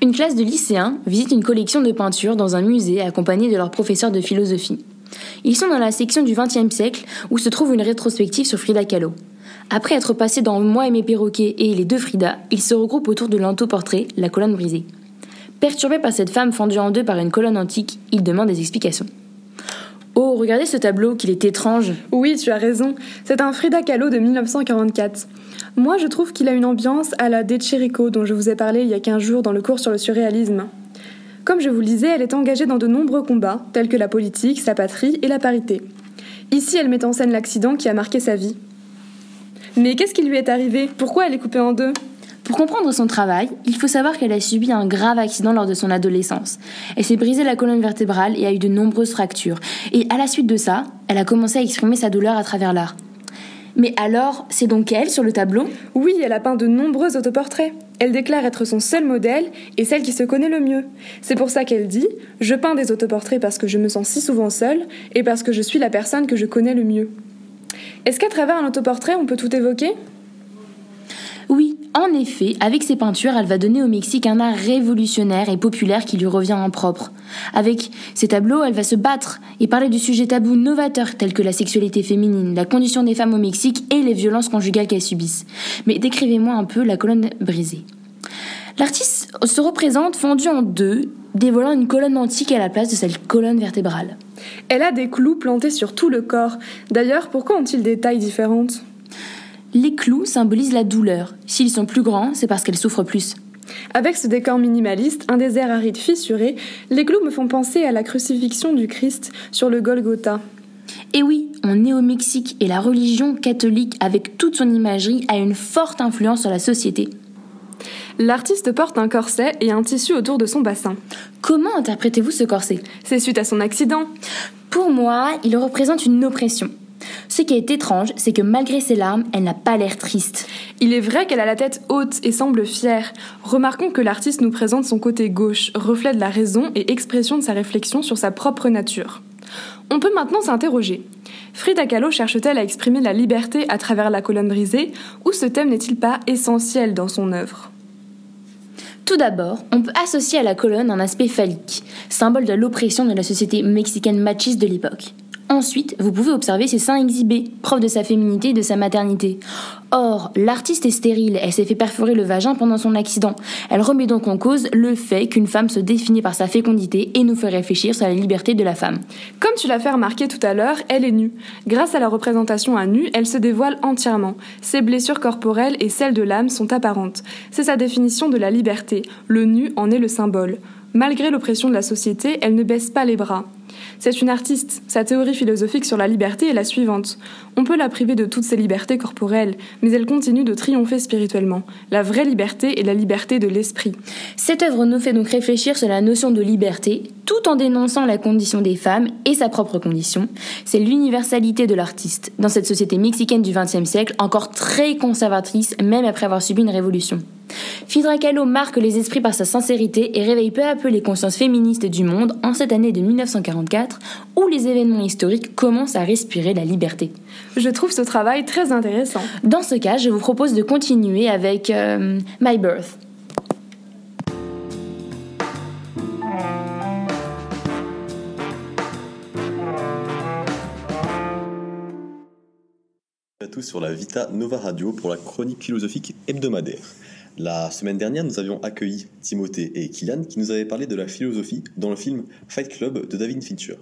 Une classe de lycéens visite une collection de peintures dans un musée accompagnée de leur professeur de philosophie. Ils sont dans la section du XXe siècle où se trouve une rétrospective sur Frida Kahlo. Après être passés dans Moi et mes perroquets et Les deux Frida, ils se regroupent autour de l'autoportrait La colonne brisée. Perturbés par cette femme fendue en deux par une colonne antique, ils demandent des explications. Oh, regardez ce tableau, qu'il est étrange. Oui, tu as raison. C'est un Frida Kahlo de 1944. Moi, je trouve qu'il a une ambiance à la De Chirico dont je vous ai parlé il y a 15 jours dans le cours sur le surréalisme. Comme je vous le disais, elle est engagée dans de nombreux combats, tels que la politique, sa patrie et la parité. Ici, elle met en scène l'accident qui a marqué sa vie. Mais qu'est-ce qui lui est arrivé? Pourquoi elle est coupée en deux? Pour comprendre son travail, il faut savoir qu'elle a subi un grave accident lors de son adolescence. Elle s'est brisé la colonne vertébrale et a eu de nombreuses fractures. Et à la suite de ça, elle a commencé à exprimer sa douleur à travers l'art. Mais alors, c'est donc elle sur le tableau? Oui, elle a peint de nombreux autoportraits. Elle déclare être son seul modèle et celle qui se connaît le mieux. C'est pour ça qu'elle dit Je peins des autoportraits parce que je me sens si souvent seule et parce que je suis la personne que je connais le mieux. Est-ce qu'à travers un autoportrait, on peut tout évoquer? En effet, avec ses peintures, elle va donner au Mexique un art révolutionnaire et populaire qui lui revient en propre. Avec ses tableaux, elle va se battre et parler de sujets tabous novateurs tels que la sexualité féminine, la condition des femmes au Mexique et les violences conjugales qu'elles subissent. Mais décrivez-moi un peu la colonne brisée. L'artiste se représente fendue en deux, dévoilant une colonne antique à la place de cette colonne vertébrale. Elle a des clous plantés sur tout le corps. D'ailleurs, pourquoi ont-ils des tailles différentes? Les clous symbolisent la douleur. S'ils sont plus grands, c'est parce qu'elle souffre plus. Avec ce décor minimaliste, un désert aride fissuré, les clous me font penser à la crucifixion du Christ sur le Golgotha. Et oui, on est au Mexique et la religion catholique, avec toute son imagerie, a une forte influence sur la société. L'artiste porte un corset et un tissu autour de son bassin. Comment interprétez-vous ce corset? C'est suite à son accident. Pour moi, il représente une oppression. Ce qui est étrange, c'est que malgré ses larmes, elle n'a pas l'air triste. Il est vrai qu'elle a la tête haute et semble fière. Remarquons que l'artiste nous présente son côté gauche, reflet de la raison et expression de sa réflexion sur sa propre nature. On peut maintenant s'interroger. Frida Kahlo cherche-t-elle à exprimer la liberté à travers la colonne brisée ou ce thème n'est-il pas essentiel dans son œuvre? Tout d'abord, on peut associer à la colonne un aspect phallique, symbole de l'oppression de la société mexicaine machiste de l'époque. Ensuite, vous pouvez observer ses seins exhibés, preuve de sa féminité et de sa maternité. Or, l'artiste est stérile, elle s'est fait perforer le vagin pendant son accident. Elle remet donc en cause le fait qu'une femme se définit par sa fécondité et nous fait réfléchir sur la liberté de la femme. Comme tu l'as fait remarquer tout à l'heure, elle est nue. Grâce à la représentation à nu, elle se dévoile entièrement. Ses blessures corporelles et celles de l'âme sont apparentes. C'est sa définition de la liberté. Le nu en est le symbole. Malgré l'oppression de la société, elle ne baisse pas les bras. C'est une artiste. Sa théorie philosophique sur la liberté est la suivante. On peut la priver de toutes ses libertés corporelles, mais elle continue de triompher spirituellement. La vraie liberté est la liberté de l'esprit. Cette œuvre nous fait donc réfléchir sur la notion de liberté, tout en dénonçant la condition des femmes et sa propre condition. C'est l'universalité de l'artiste, dans cette société mexicaine du XXe siècle, encore très conservatrice, même après avoir subi une révolution. Frida Kahlo marque les esprits par sa sincérité et réveille peu à peu les consciences féministes du monde en cette année de 1944 où les événements historiques commencent à respirer la liberté. Je trouve ce travail très intéressant. Dans ce cas, je vous propose de continuer avec euh, My Birth. à tous sur la Vita Nova Radio pour la chronique philosophique hebdomadaire. La semaine dernière, nous avions accueilli Timothée et Kylian qui nous avaient parlé de la philosophie dans le film Fight Club de David Fincher.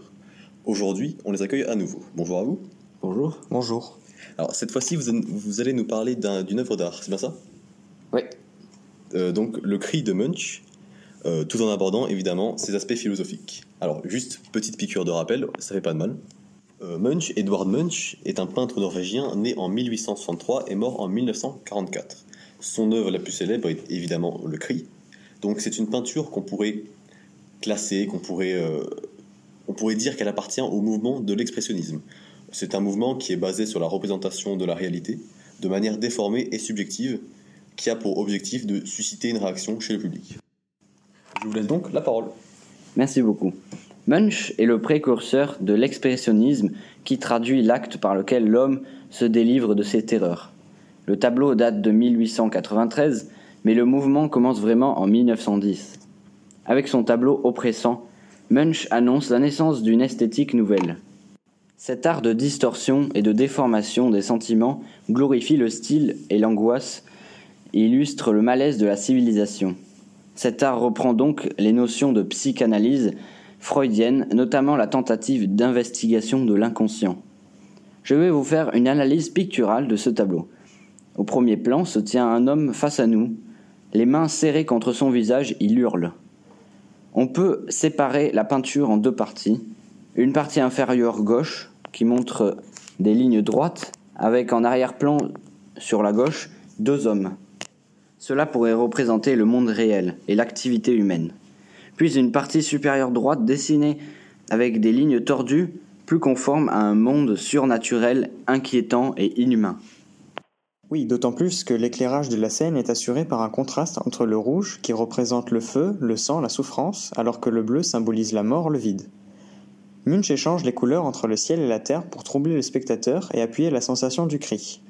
Aujourd'hui, on les accueille à nouveau. Bonjour à vous. Bonjour. Bonjour. Alors, cette fois-ci, vous, allez nous parler d'une œuvre d'art, c'est bien ça? Oui. Euh, donc, Le cri de Munch, euh, tout en abordant évidemment ses aspects philosophiques. Alors, juste petite piqûre de rappel, ça fait pas de mal. Euh, Munch, Edward Munch, est un peintre norvégien né en 1863 et mort en 1944. Son œuvre la plus célèbre est évidemment Le Cri. Donc c'est une peinture qu'on pourrait classer, qu'on pourrait, euh, on pourrait dire qu'elle appartient au mouvement de l'expressionnisme. C'est un mouvement qui est basé sur la représentation de la réalité de manière déformée et subjective, qui a pour objectif de susciter une réaction chez le public. Je vous laisse donc la parole. Merci beaucoup. Munch est le précurseur de l'expressionnisme qui traduit l'acte par lequel l'homme se délivre de ses terreurs. Le tableau date de 1893, mais le mouvement commence vraiment en 1910. Avec son tableau oppressant, Munch annonce la naissance d'une esthétique nouvelle. Cet art de distorsion et de déformation des sentiments glorifie le style et l'angoisse illustre le malaise de la civilisation. Cet art reprend donc les notions de psychanalyse freudienne, notamment la tentative d'investigation de l'inconscient. Je vais vous faire une analyse picturale de ce tableau. Au premier plan se tient un homme face à nous. Les mains serrées contre son visage, il hurle. On peut séparer la peinture en deux parties. Une partie inférieure gauche qui montre des lignes droites avec en arrière-plan sur la gauche deux hommes. Cela pourrait représenter le monde réel et l'activité humaine. Puis une partie supérieure droite dessinée avec des lignes tordues plus conforme à un monde surnaturel, inquiétant et inhumain. Oui, d'autant plus que l'éclairage de la scène est assuré par un contraste entre le rouge, qui représente le feu, le sang, la souffrance, alors que le bleu symbolise la mort, le vide. Munch échange les couleurs entre le ciel et la terre pour troubler le spectateur et appuyer la sensation du cri.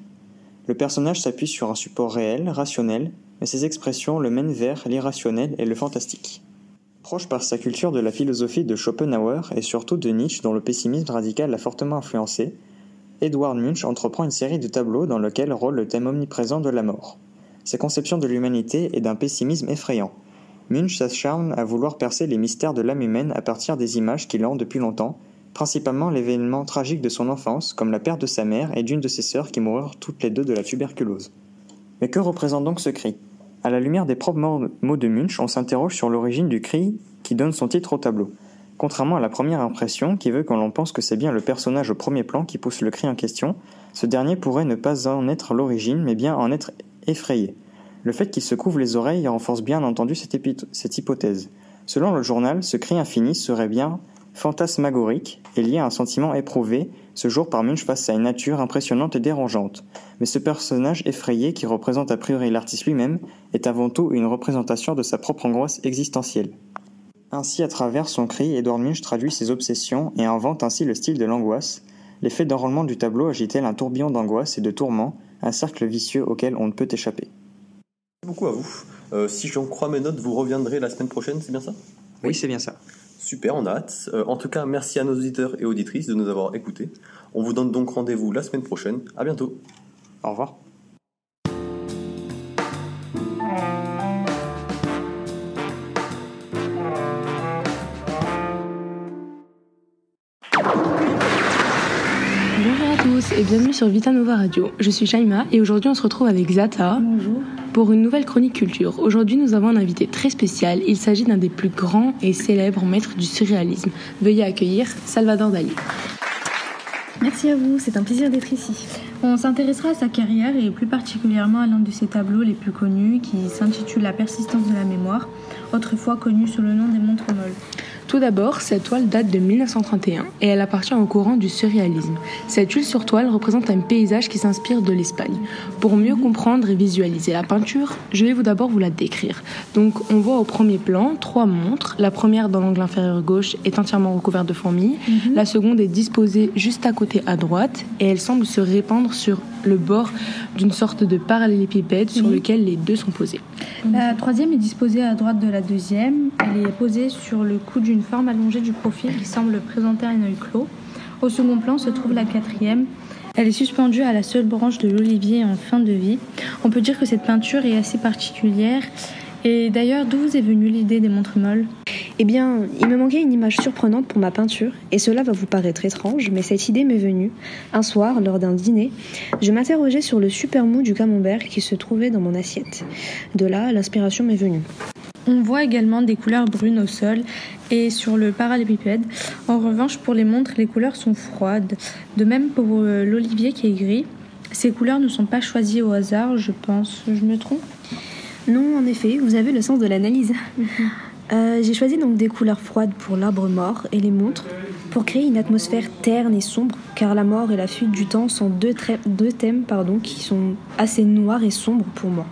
Le personnage s'appuie sur un support réel, rationnel, mais ses expressions le mènent vers l'irrationnel et le fantastique. Proche par sa culture de la philosophie de Schopenhauer et surtout de Nietzsche dont le pessimisme radical l'a fortement influencé, Edward Munch entreprend une série de tableaux dans lesquels rôle le thème omniprésent de la mort. Sa conception de l'humanité est d'un pessimisme effrayant. Munch s'acharne à vouloir percer les mystères de l'âme humaine à partir des images qui l'ont depuis longtemps, principalement l'événement tragique de son enfance, comme la perte de sa mère et d'une de ses sœurs qui moururent toutes les deux de la tuberculose. Mais que représente donc ce cri? À la lumière des propres mots de Munch, on s'interroge sur l'origine du cri qui donne son titre au tableau. Contrairement à la première impression, qui veut que l'on pense que c'est bien le personnage au premier plan qui pousse le cri en question, ce dernier pourrait ne pas en être l'origine, mais bien en être effrayé. Le fait qu'il se couvre les oreilles renforce bien entendu cette, cette hypothèse. Selon le journal, ce cri infini serait bien fantasmagorique et lié à un sentiment éprouvé ce jour par Munch face à une nature impressionnante et dérangeante. Mais ce personnage effrayé qui représente a priori l'artiste lui-même est avant tout une représentation de sa propre angoisse existentielle. Ainsi, à travers son cri, Edward Munch traduit ses obsessions et invente ainsi le style de l'angoisse. L'effet d'enrôlement du tableau agit-elle un tourbillon d'angoisse et de tourment, un cercle vicieux auquel on ne peut échapper? Merci beaucoup à vous. Euh, si j'en crois mes notes, vous reviendrez la semaine prochaine, c'est bien ça? Oui, c'est bien ça. Super, on a hâte. Euh, en tout cas, merci à nos auditeurs et auditrices de nous avoir écoutés. On vous donne donc rendez-vous la semaine prochaine. À bientôt. Au revoir. Tous et bienvenue sur Vita Nova Radio. Je suis Shaima et aujourd'hui on se retrouve avec Zata. Bonjour. Pour une nouvelle chronique culture. Aujourd'hui nous avons un invité très spécial. Il s'agit d'un des plus grands et célèbres maîtres du surréalisme. Veuillez accueillir Salvador Dali. Merci à vous, c'est un plaisir d'être ici. On s'intéressera à sa carrière et plus particulièrement à l'un de ses tableaux les plus connus qui s'intitule La persistance de la mémoire, autrefois connu sous le nom des montres molles. Tout d'abord, cette toile date de 1931 et elle appartient au courant du surréalisme. Cette huile sur toile représente un paysage qui s'inspire de l'Espagne. Pour mieux comprendre et visualiser la peinture, je vais vous d'abord vous la décrire. Donc, on voit au premier plan trois montres. La première, dans l'angle inférieur gauche, est entièrement recouverte de fourmis. La seconde est disposée juste à côté à droite et elle semble se répandre sur le bord d'une sorte de parallélépipède sur lequel les deux sont posés. La troisième est disposée à droite de la deuxième. Elle est posée sur le cou d'une forme allongée du profil qui semble présenter un œil clos. Au second plan se trouve la quatrième. Elle est suspendue à la seule branche de l'olivier en fin de vie. On peut dire que cette peinture est assez particulière. Et d'ailleurs, d'où vous est venue l'idée des montres molles Eh bien, il me manquait une image surprenante pour ma peinture, et cela va vous paraître étrange, mais cette idée m'est venue. Un soir, lors d'un dîner, je m'interrogeais sur le super mou du camembert qui se trouvait dans mon assiette. De là, l'inspiration m'est venue. On voit également des couleurs brunes au sol et sur le parallépipède. En revanche, pour les montres, les couleurs sont froides. De même pour euh, l'olivier qui est gris. Ces couleurs ne sont pas choisies au hasard, je pense. Je me trompe? Non, en effet, vous avez le sens de l'analyse. Euh, J'ai choisi donc des couleurs froides pour l'arbre mort et les montres, pour créer une atmosphère terne et sombre, car la mort et la fuite du temps sont deux, thèmes pardon, qui sont assez noirs et sombres pour moi.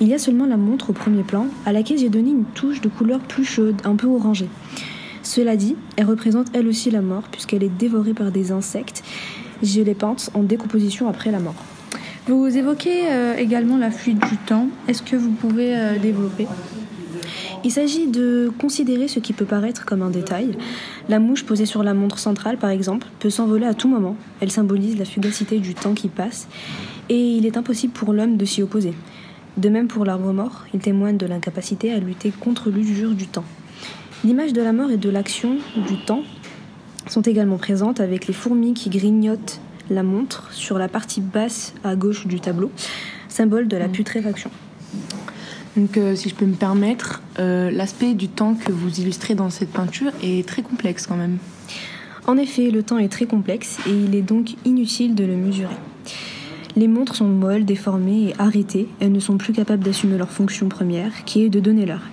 Il y a seulement la montre au premier plan, à laquelle j'ai donné une touche de couleur plus chaude, un peu orangée. Cela dit, elle représente elle aussi la mort, puisqu'elle est dévorée par des insectes. Je l'ai peinte en décomposition après la mort. Vous évoquez euh, également la fuite du temps. Est-ce que vous pouvez euh, développer? Il s'agit de considérer ce qui peut paraître comme un détail. La mouche posée sur la montre centrale, par exemple, peut s'envoler à tout moment. Elle symbolise la fugacité du temps qui passe et il est impossible pour l'homme de s'y opposer. De même pour l'arbre mort, il témoigne de l'incapacité à lutter contre l'usure du temps. L'image de la mort et de l'action du temps sont également présentes avec les fourmis qui grignotent la montre sur la partie basse à gauche du tableau, symbole de la Mm. putréfaction. Donc, euh, si je peux me permettre, euh, l'aspect du temps que vous illustrez dans cette peinture est très complexe quand même. En effet, le temps est très complexe et il est donc inutile de le mesurer. Les montres sont molles, déformées et arrêtées. Elles ne sont plus capables d'assumer leur fonction première, qui est de donner l'heure.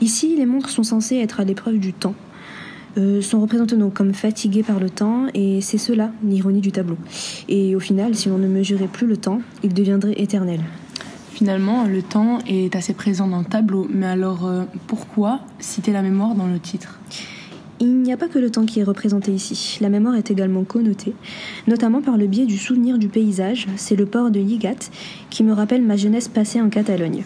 Ici, les montres sont censées être à l'épreuve du temps, euh, sont représentées donc comme fatiguées par le temps, et c'est cela l'ironie du tableau. Et au final, si l'on ne mesurait plus le temps, il deviendrait éternel. Finalement, le temps est assez présent dans le tableau, mais alors euh, pourquoi citer la mémoire dans le titre? Il n'y a pas que le temps qui est représenté ici. La mémoire est également connotée, notamment par le biais du souvenir du paysage. C'est le port de Lligat qui me rappelle ma jeunesse passée en Catalogne.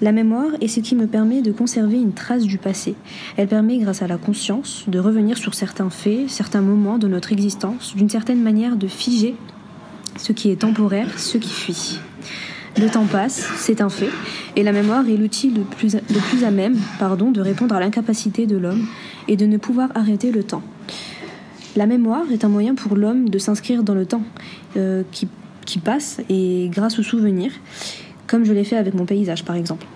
La mémoire est ce qui me permet de conserver une trace du passé. Elle permet, grâce à la conscience, de revenir sur certains faits, certains moments de notre existence, d'une certaine manière de figer ce qui est temporaire, ce qui fuit. Le temps passe, c'est un fait, et la mémoire est l'outil le plus, à même pardon, de répondre à l'incapacité de l'homme et de ne pouvoir arrêter le temps. La mémoire est un moyen pour l'homme de s'inscrire dans le temps euh, qui, qui passe et grâce aux souvenirs, comme je l'ai fait avec mon paysage par exemple.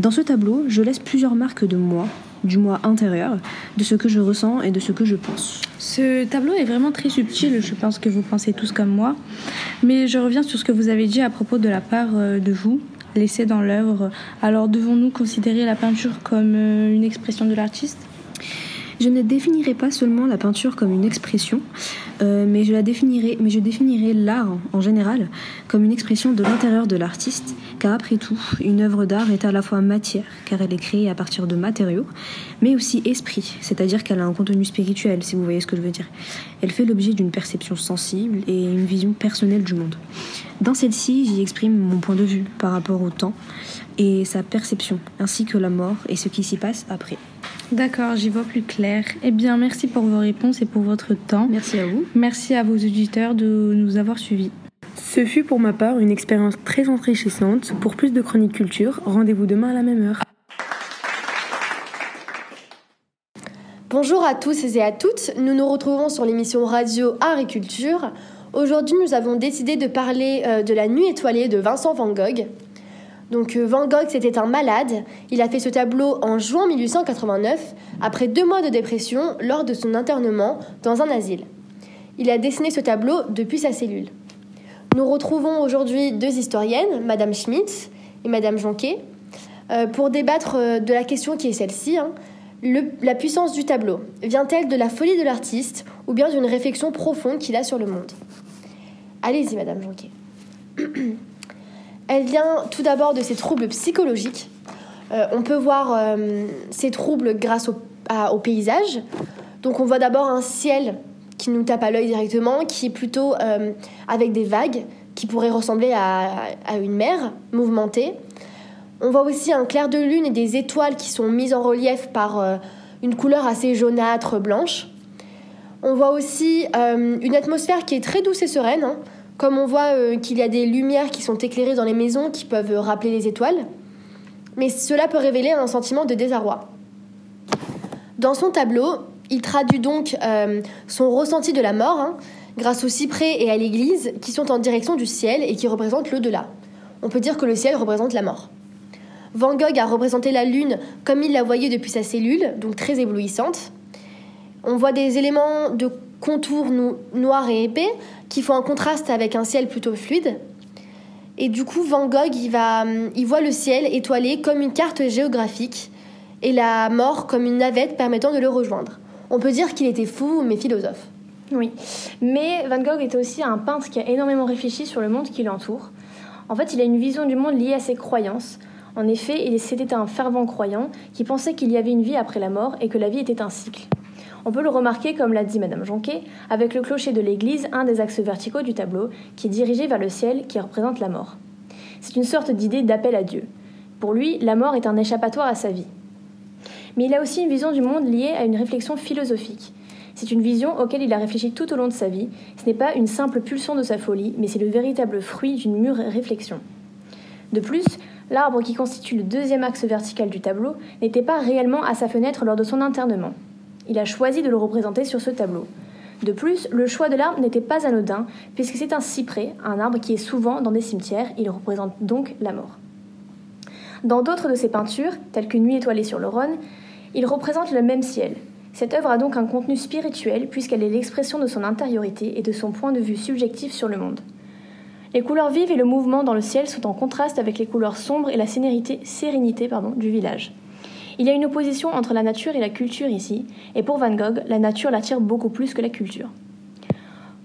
Dans ce tableau, je laisse plusieurs marques de moi, du moi intérieur, de ce que je ressens et de ce que je pense. Ce tableau est vraiment très subtil, je pense que vous pensez tous comme moi. Mais je reviens sur ce que vous avez dit à propos de la part euh, de vous, laissée dans l'œuvre. Alors devons-nous considérer la peinture comme euh, une expression de l'artiste? Je ne définirai pas seulement la peinture comme une expression, euh, mais je la définirai, mais je définirai l'art en général comme une expression de l'intérieur de l'artiste, car après tout, une œuvre d'art est à la fois matière, car elle est créée à partir de matériaux, mais aussi esprit, c'est-à-dire qu'elle a un contenu spirituel, si vous voyez ce que je veux dire. Elle fait l'objet d'une perception sensible et une vision personnelle du monde. Dans celle-ci, j'y exprime mon point de vue par rapport au temps et sa perception, ainsi que la mort et ce qui s'y passe après. D'accord, j'y vois plus clair. Eh bien, merci pour vos réponses et pour votre temps. Merci à vous. Merci à vos auditeurs de nous avoir suivis. Ce fut pour ma part une expérience très enrichissante. Pour plus de chroniques culture, rendez-vous demain à la même heure. Bonjour à tous et à toutes, nous nous retrouvons sur l'émission radio Art et Culture. Aujourd'hui, nous avons décidé de parler euh, de la nuit étoilée de Vincent Van Gogh. Donc euh, Van Gogh, c'était un malade. Il a fait ce tableau en juin 1889, après deux mois de dépression lors de son internement dans un asile. Il a dessiné ce tableau depuis sa cellule. Nous retrouvons aujourd'hui deux historiennes, Madame Schmitz et Madame Jonquet, euh, pour débattre euh, de la question qui est celle-ci. hein. La puissance du tableau vient-elle de la folie de l'artiste ou bien d'une réflexion profonde qu'il a sur le monde? Allez-y, Madame Jonquet. Elle vient tout d'abord de ses troubles psychologiques. Euh, on peut voir euh, ces troubles grâce au, paysage. Donc on voit d'abord un ciel qui nous tape à l'œil directement, qui est plutôt euh, avec des vagues, qui pourraient ressembler à, une mer mouvementée. On voit aussi un clair de lune et des étoiles qui sont mises en relief par une couleur assez jaunâtre, blanche. On voit aussi une atmosphère qui est très douce et sereine, hein. Comme on voit euh, qu'il y a des lumières qui sont éclairées dans les maisons qui peuvent rappeler les étoiles. Mais cela peut révéler un sentiment de désarroi. Dans son tableau, il traduit donc euh, son ressenti de la mort hein, grâce aux cyprès et à l'église qui sont en direction du ciel et qui représentent l'au-delà. On peut dire que le ciel représente la mort. Van Gogh a représenté la lune comme il la voyait depuis sa cellule, donc très éblouissante. On voit des éléments de contours no- noirs et épais qui font un contraste avec un ciel plutôt fluide. Et du coup, Van Gogh, il, va, hum, il voit le ciel étoilé comme une carte géographique et la mort comme une navette permettant de le rejoindre. On peut dire qu'il était fou mais philosophe. Oui, mais Van Gogh était aussi un peintre qui a énormément réfléchi sur le monde qui l'entoure. En fait, il a une vision du monde liée à ses croyances. En effet, c'était un fervent croyant qui pensait qu'il y avait une vie après la mort et que la vie était un cycle. On peut le remarquer, comme l'a dit Madame Jonquet, avec le clocher de l'église, un des axes verticaux du tableau, qui est dirigé vers le ciel, qui représente la mort. C'est une sorte d'idée d'appel à Dieu. Pour lui, la mort est un échappatoire à sa vie. Mais il a aussi une vision du monde liée à une réflexion philosophique. C'est une vision auquel il a réfléchi tout au long de sa vie. Ce n'est pas une simple pulsion de sa folie, mais c'est le véritable fruit d'une mûre réflexion. De plus, l'arbre qui constitue le deuxième axe vertical du tableau n'était pas réellement à sa fenêtre lors de son internement. Il a choisi de le représenter sur ce tableau. De plus, le choix de l'arbre n'était pas anodin, puisque c'est un cyprès, un arbre qui est souvent dans des cimetières, il représente donc la mort. Dans d'autres de ses peintures, telles que Nuit étoilée sur le Rhône, il représente le même ciel. Cette œuvre a donc un contenu spirituel, puisqu'elle est l'expression de son intériorité et de son point de vue subjectif sur le monde. Les couleurs vives et le mouvement dans le ciel sont en contraste avec les couleurs sombres et la sérénité, du village. Il y a une opposition entre la nature et la culture ici, et pour Van Gogh, la nature l'attire beaucoup plus que la culture.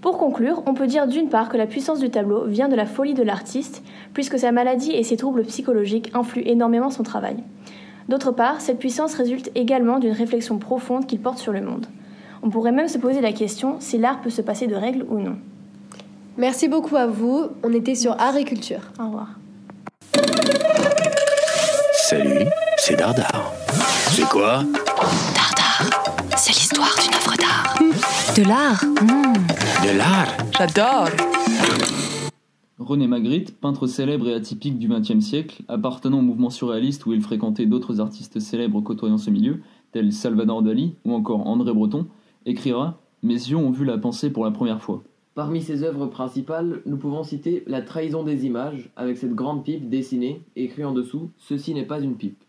Pour conclure, on peut dire d'une part que la puissance du tableau vient de la folie de l'artiste, puisque sa maladie et ses troubles psychologiques influent énormément son travail. D'autre part, cette puissance résulte également d'une réflexion profonde qu'il porte sur le monde. On pourrait même se poser la question si l'art peut se passer de règles ou non. Merci beaucoup à vous. On était sur Art et Culture. Au revoir. Salut, c'est Dardar. C'est quoi Dardar, c'est l'histoire d'une œuvre d'art. De l'art De l'art J'adore René Magritte, peintre célèbre et atypique du XXe siècle, appartenant au mouvement surréaliste où il fréquentait d'autres artistes célèbres côtoyant ce milieu, tels Salvador Dali ou encore André Breton, écrira Mes yeux ont vu la pensée pour la première fois. Parmi ses œuvres principales, nous pouvons citer La trahison des images, avec cette grande pipe dessinée, écrit en dessous Ceci n'est pas une pipe.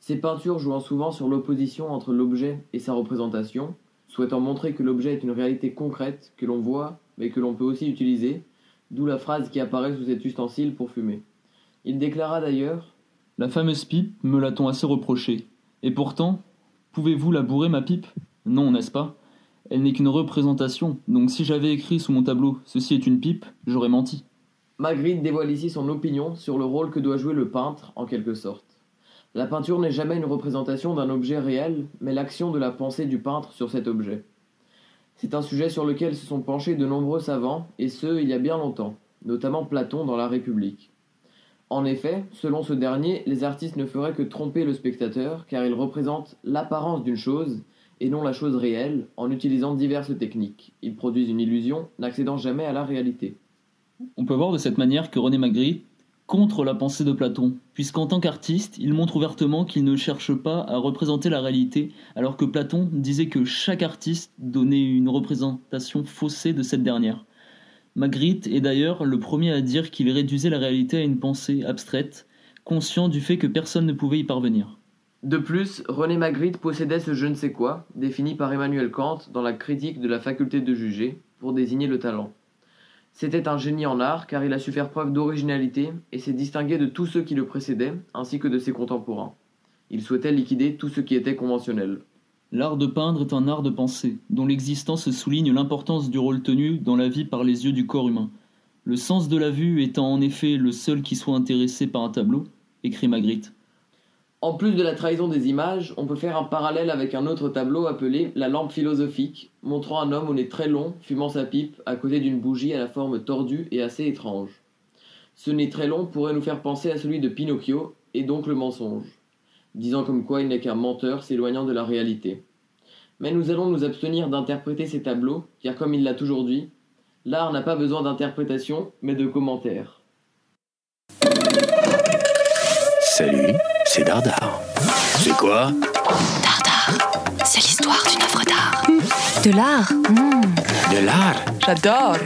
Ses peintures jouant souvent sur l'opposition entre l'objet et sa représentation, souhaitant montrer que l'objet est une réalité concrète, que l'on voit, mais que l'on peut aussi utiliser, d'où la phrase qui apparaît sous cet ustensile pour fumer. Il déclara d'ailleurs La fameuse pipe me l'a-t-on assez reproché. Et pourtant, pouvez-vous la bourrer ma pipe? Non, n'est-ce pas? Elle n'est qu'une représentation, donc si j'avais écrit sous mon tableau Ceci est une pipe, j'aurais menti. Magritte dévoile ici son opinion sur le rôle que doit jouer le peintre, en quelque sorte. La peinture n'est jamais une représentation d'un objet réel, mais l'action de la pensée du peintre sur cet objet. C'est un sujet sur lequel se sont penchés de nombreux savants, et ce, il y a bien longtemps, notamment Platon dans La République. En effet, selon ce dernier, les artistes ne feraient que tromper le spectateur, car ils représentent l'apparence d'une chose, et non la chose réelle, en utilisant diverses techniques. Ils produisent une illusion, n'accédant jamais à la réalité. On peut voir de cette manière que René Magritte contre la pensée de Platon, puisqu'en tant qu'artiste, il montre ouvertement qu'il ne cherche pas à représenter la réalité, alors que Platon disait que chaque artiste donnait une représentation faussée de cette dernière. Magritte est d'ailleurs le premier à dire qu'il réduisait la réalité à une pensée abstraite, conscient du fait que personne ne pouvait y parvenir. De plus, René Magritte possédait ce je ne sais quoi, défini par Emmanuel Kant dans la critique de la faculté de juger, pour désigner le talent. C'était un génie en art car il a su faire preuve d'originalité et s'est distingué de tous ceux qui le précédaient ainsi que de ses contemporains. Il souhaitait liquider tout ce qui était conventionnel. L'art de peindre est un art de pensée, dont l'existence souligne l'importance du rôle tenu dans la vie par les yeux du corps humain. Le sens de la vue étant en effet le seul qui soit intéressé par un tableau, écrit Magritte. En plus de la trahison des images, on peut faire un parallèle avec un autre tableau appelé La lampe philosophique, montrant un homme au nez très long, fumant sa pipe, à côté d'une bougie à la forme tordue et assez étrange. Ce nez très long pourrait nous faire penser à celui de Pinocchio, et donc le mensonge, disant comme quoi il n'est qu'un menteur s'éloignant de la réalité. Mais nous allons nous abstenir d'interpréter ces tableaux, car comme il l'a toujours dit, l'art n'a pas besoin d'interprétation, mais de commentaires. Salut, c'est Dardar. C'est quoi Dardar, c'est l'histoire d'une œuvre d'art. De l'art? De l'art J'adore